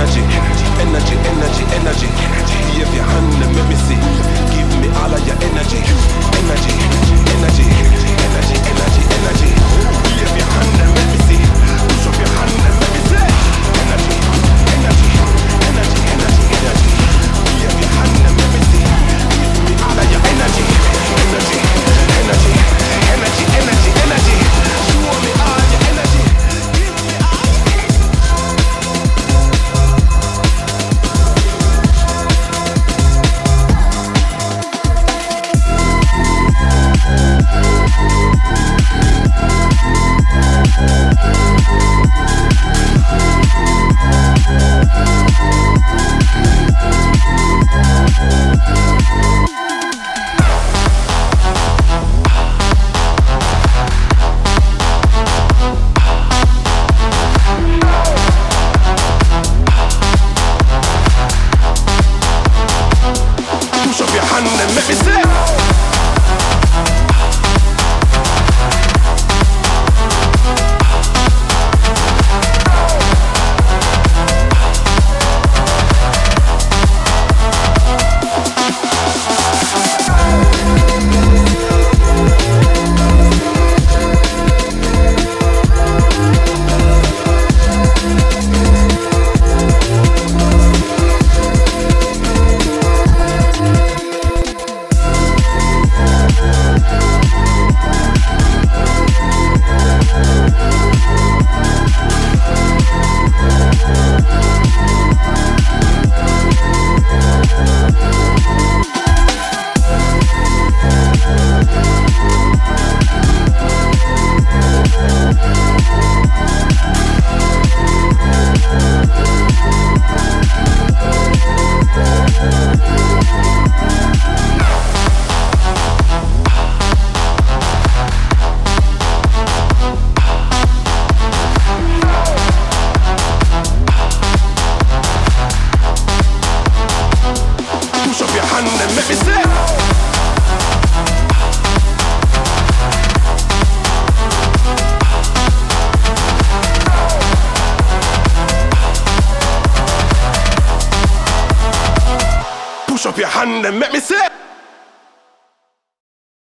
energy, energy, energy, energy. Be of your hand and let me see. Let me see. up your hand and make me say.